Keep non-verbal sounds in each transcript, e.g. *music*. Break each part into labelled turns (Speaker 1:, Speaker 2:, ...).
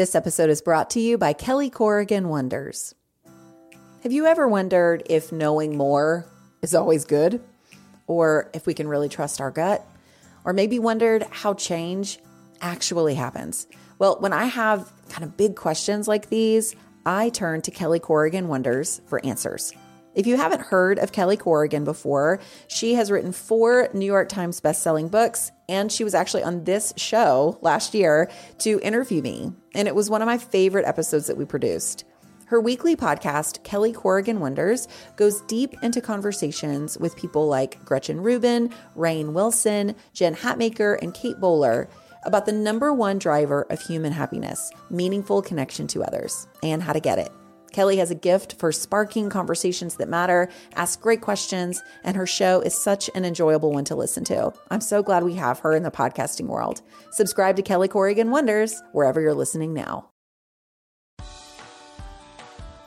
Speaker 1: This episode is brought to you by Kelly Corrigan Wonders. Have you ever wondered if knowing more is always good? Or if we can really trust our gut? Or maybe wondered how change actually happens? Well, when I have kind of big questions like these, I turn to Kelly Corrigan Wonders for answers. If you haven't heard of Kelly Corrigan before, she has written four New York Times bestselling books, and she was actually on this show last year to interview me. And it was one of my favorite episodes that we produced. Her weekly podcast, Kelly Corrigan Wonders, goes deep into conversations with people like Gretchen Rubin, Rainn Wilson, Jen Hatmaker, and Kate Bowler about the number one driver of human happiness meaningful connection to others, and how to get it. Kelly has a gift for sparking conversations that matter, asks great questions, and her show is such an enjoyable one to listen to. I'm so glad we have her in the podcasting world. Subscribe to Kelly Corrigan Wonders wherever you're listening now.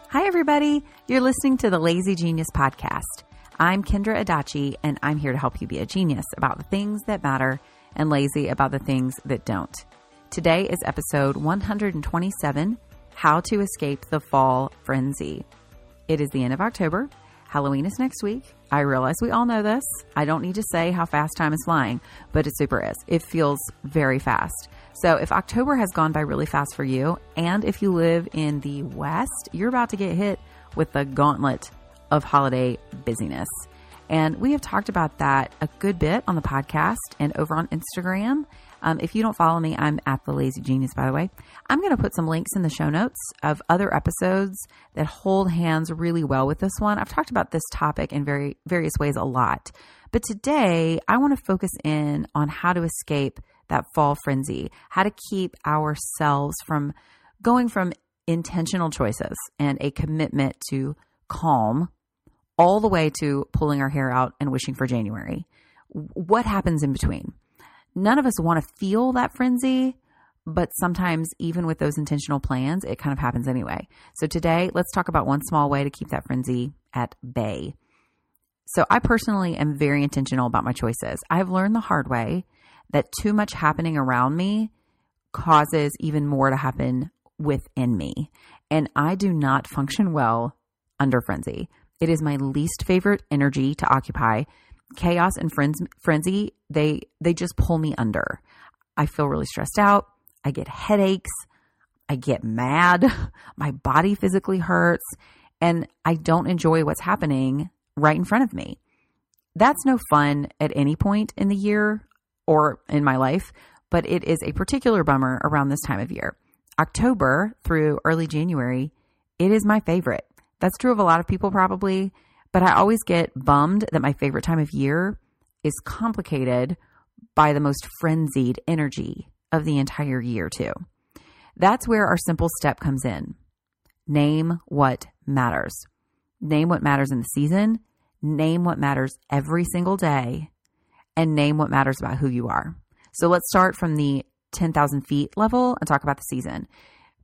Speaker 2: Hi, everybody. You're listening to the Lazy Genius Podcast. I'm Kendra Adachi, and I'm here to help you be a genius about the things that matter and lazy about the things that don't. Today is episode 127 How to Escape the Fall Frenzy. It is the end of October. Halloween is next week. I realize we all know this. I don't need to say how fast time is flying, but it super is. It feels very fast. So, if October has gone by really fast for you, and if you live in the West, you're about to get hit with the gauntlet of holiday busyness. And we have talked about that a good bit on the podcast and over on Instagram. Um, if you don't follow me, I'm at the Lazy Genius, by the way. I'm going to put some links in the show notes of other episodes that hold hands really well with this one. I've talked about this topic in very various ways a lot, but today I want to focus in on how to escape that fall frenzy, how to keep ourselves from going from intentional choices and a commitment to calm all the way to pulling our hair out and wishing for January. What happens in between? None of us want to feel that frenzy, but sometimes, even with those intentional plans, it kind of happens anyway. So, today, let's talk about one small way to keep that frenzy at bay. So, I personally am very intentional about my choices. I've learned the hard way that too much happening around me causes even more to happen within me. And I do not function well under frenzy. It is my least favorite energy to occupy. Chaos and frenzy, they they just pull me under. I feel really stressed out. I get headaches. I get mad. *laughs* My body physically hurts and I don't enjoy what's happening right in front of me. That's no fun at any point in the year or in my life, but it is a particular bummer around this time of year. October through early January, it is my favorite. That's true of a lot of people, probably. But I always get bummed that my favorite time of year is complicated by the most frenzied energy of the entire year, too. That's where our simple step comes in. Name what matters. Name what matters in the season, name what matters every single day, and name what matters about who you are. So let's start from the 10,000 feet level and talk about the season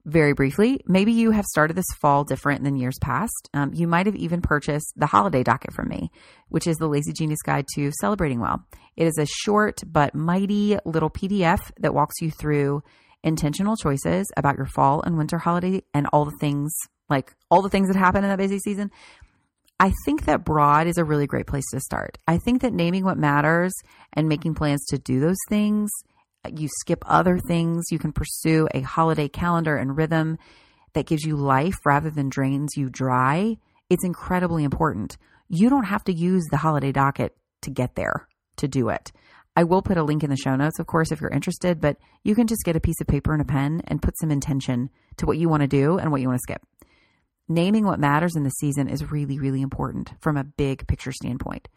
Speaker 2: very briefly, maybe you have started this fall different than years past. Um, you might have even purchased the holiday docket from me, which is the Lazy Genius Guide to Celebrating Well. It is a short but mighty little PDF that walks you through intentional choices about your fall and winter holiday and all the things like all the things that happen in that busy season. I think that broad is a really great place to start. I think that naming what matters and making plans to do those things you skip other things. You can pursue a holiday calendar and rhythm that gives you life rather than drains you dry. It's incredibly important. You don't have to use the holiday docket to get there to do it. I will put a link in the show notes, of course, if you're interested, but you can just get a piece of paper and a pen and put some intention to what you want to do and what you want to skip. Naming what matters in the season is really, really important from a big picture standpoint.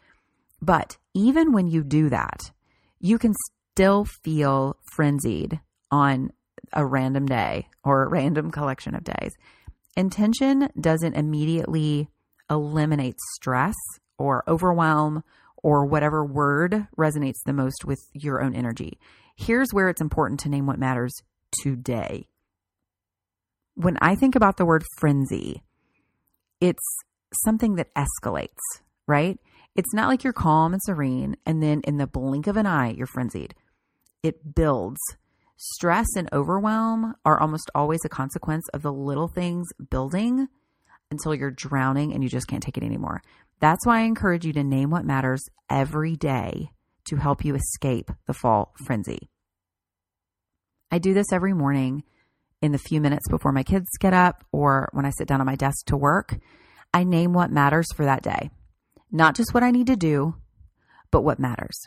Speaker 2: But even when you do that, you can still feel frenzied on a random day or a random collection of days. Intention doesn't immediately eliminate stress or overwhelm or whatever word resonates the most with your own energy. Here's where it's important to name what matters today. When I think about the word frenzy, it's something that escalates, right? It's not like you're calm and serene and then in the blink of an eye, you're frenzied it builds. Stress and overwhelm are almost always a consequence of the little things building until you're drowning and you just can't take it anymore. That's why I encourage you to name what matters every day to help you escape the fall frenzy. I do this every morning in the few minutes before my kids get up or when I sit down at my desk to work. I name what matters for that day, not just what I need to do, but what matters,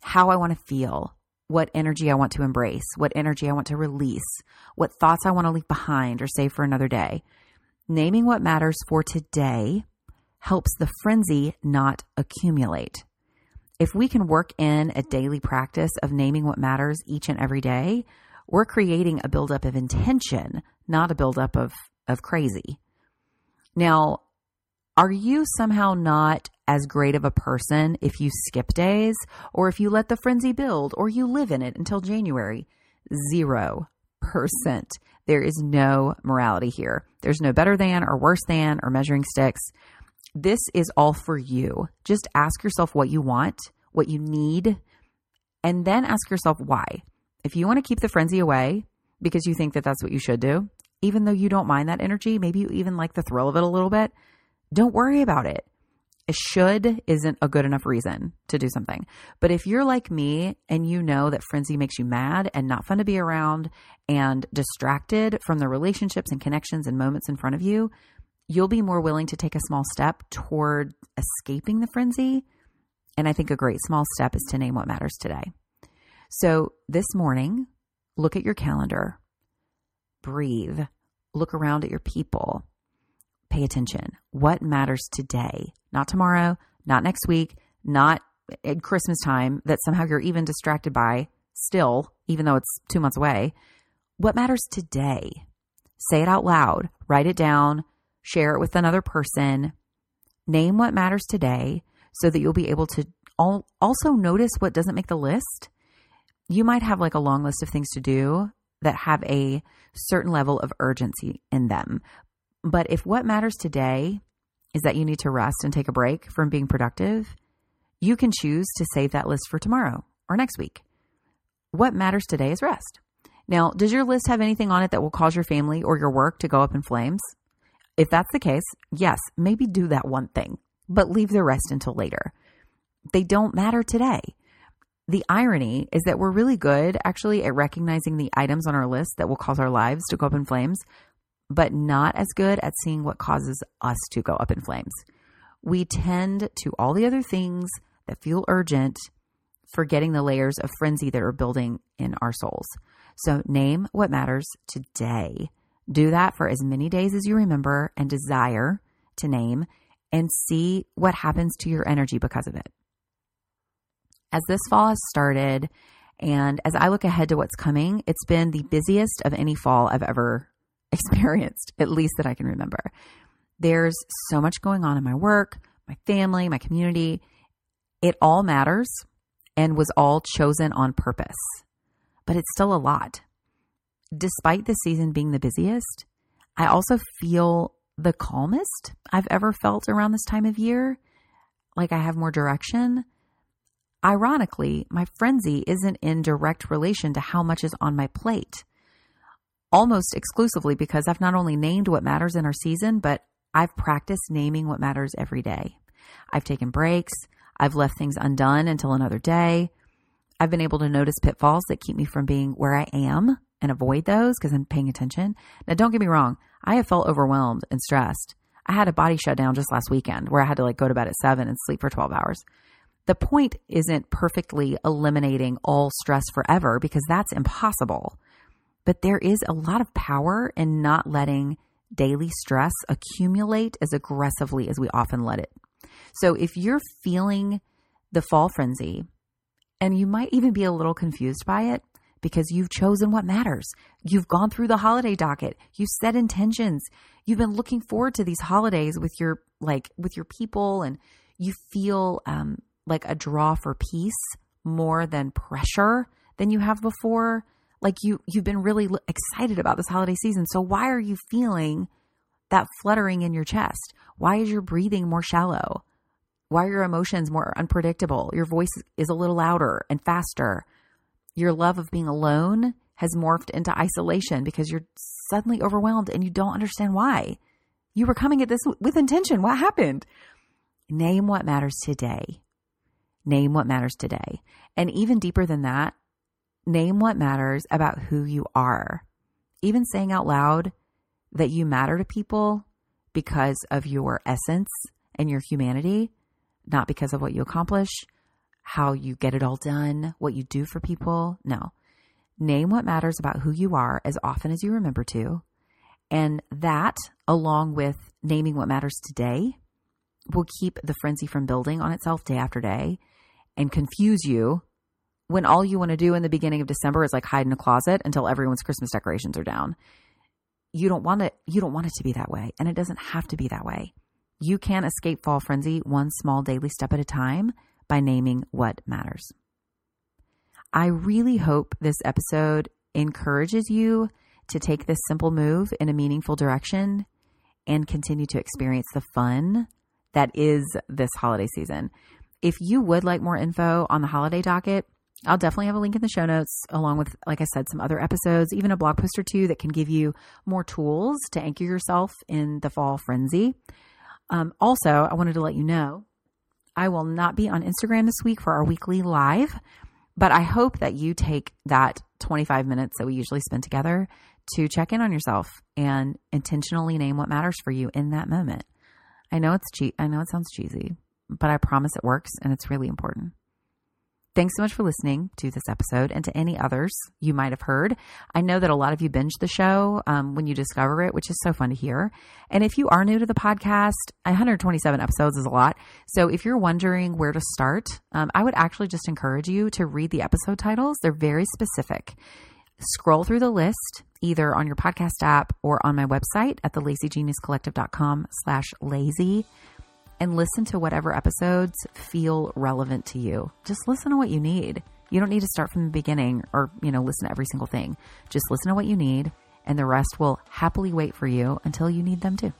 Speaker 2: how I want to feel, what energy I want to embrace, what energy I want to release, what thoughts I want to leave behind or save for another day. Naming what matters for today helps the frenzy not accumulate. If we can work in a daily practice of naming what matters each and every day, we're creating a buildup of intention, not a buildup of, of crazy. Now, are you somehow not as great of a person if you skip days or if you let the frenzy build or you live in it until January? Zero percent. There is no morality here. There's no better than or worse than or measuring sticks. This is all for you. Just ask yourself what you want, what you need, and then ask yourself why. If you want to keep the frenzy away because you think that that's what you should do, even though you don't mind that energy, maybe you even like the thrill of it a little bit, don't worry about it. A should isn't a good enough reason to do something. But if you're like me and you know that frenzy makes you mad and not fun to be around and distracted from the relationships and connections and moments in front of you, you'll be more willing to take a small step toward escaping the frenzy. And I think a great small step is to name what matters today. So this morning, look at your calendar, breathe, look around at your people pay attention. What matters today, not tomorrow, not next week, not at Christmas time that somehow you're even distracted by still, even though it's two months away. What matters today? Say it out loud, write it down, share it with another person. Name what matters today so that you'll be able to also notice what doesn't make the list. You might have like a long list of things to do that have a certain level of urgency in them, but if what matters today is that you need to rest and take a break from being productive, you can choose to save that list for tomorrow or next week. What matters today is rest. Now, does your list have anything on it that will cause your family or your work to go up in flames? If that's the case, yes, maybe do that one thing, but leave the rest until later. They don't matter today. The irony is that we're really good actually at recognizing the items on our list that will cause our lives to go up in flames but not as good at seeing what causes us to go up in flames. We tend to all the other things that feel urgent, forgetting the layers of frenzy that are building in our souls. So, name what matters today. Do that for as many days as you remember and desire to name, and see what happens to your energy because of it. As this fall has started, and as I look ahead to what's coming, it's been the busiest of any fall I've ever experienced, at least that I can remember. There's so much going on in my work, my family, my community. It all matters and was all chosen on purpose, but it's still a lot. Despite the season being the busiest, I also feel the calmest I've ever felt around this time of year. Like I have more direction. Ironically, my frenzy isn't in direct relation to how much is on my plate almost exclusively because I've not only named what matters in our season, but I've practiced naming what matters every day. I've taken breaks. I've left things undone until another day. I've been able to notice pitfalls that keep me from being where I am and avoid those because I'm paying attention. Now, don't get me wrong. I have felt overwhelmed and stressed. I had a body shutdown just last weekend where I had to like go to bed at seven and sleep for 12 hours. The point isn't perfectly eliminating all stress forever because that's impossible. But there is a lot of power in not letting daily stress accumulate as aggressively as we often let it. So if you're feeling the fall frenzy, and you might even be a little confused by it because you've chosen what matters. You've gone through the holiday docket. You've set intentions. You've been looking forward to these holidays with your like with your people, and you feel um, like a draw for peace more than pressure than you have before like you you've been really excited about this holiday season. So why are you feeling that fluttering in your chest? Why is your breathing more shallow? Why are your emotions more unpredictable? Your voice is a little louder and faster. Your love of being alone has morphed into isolation because you're suddenly overwhelmed and you don't understand why. You were coming at this with intention. What happened? Name what matters today. Name what matters today. And even deeper than that, name what matters about who you are. Even saying out loud that you matter to people because of your essence and your humanity, not because of what you accomplish, how you get it all done, what you do for people. No. Name what matters about who you are as often as you remember to. And that, along with naming what matters today, will keep the frenzy from building on itself day after day and confuse you when all you want to do in the beginning of December is like hide in a closet until everyone's Christmas decorations are down. You don't want it you don't want it to be that way and it doesn't have to be that way. You can escape fall frenzy one small daily step at a time by naming what matters. I really hope this episode encourages you to take this simple move in a meaningful direction and continue to experience the fun that is this holiday season. If you would like more info on the holiday docket, I'll definitely have a link in the show notes, along with, like I said, some other episodes, even a blog post or two that can give you more tools to anchor yourself in the fall frenzy. Um, also, I wanted to let you know I will not be on Instagram this week for our weekly live, but I hope that you take that 25 minutes that we usually spend together to check in on yourself and intentionally name what matters for you in that moment. I know it's cheap. I know it sounds cheesy, but I promise it works and it's really important. Thanks so much for listening to this episode and to any others you might have heard. I know that a lot of you binge the show um, when you discover it, which is so fun to hear. And if you are new to the podcast, 127 episodes is a lot. So if you're wondering where to start, um, I would actually just encourage you to read the episode titles. They're very specific. Scroll through the list either on your podcast app or on my website at thelazygeniuscollective.com slash lazy and listen to whatever episodes feel relevant to you. Just listen to what you need. You don't need to start from the beginning or, you know, listen to every single thing. Just listen to what you need and the rest will happily wait for you until you need them to.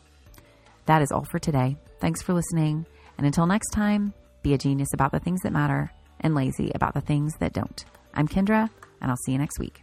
Speaker 2: That is all for today. Thanks for listening. And until next time, be a genius about the things that matter and lazy about the things that don't. I'm Kendra, and I'll see you next week.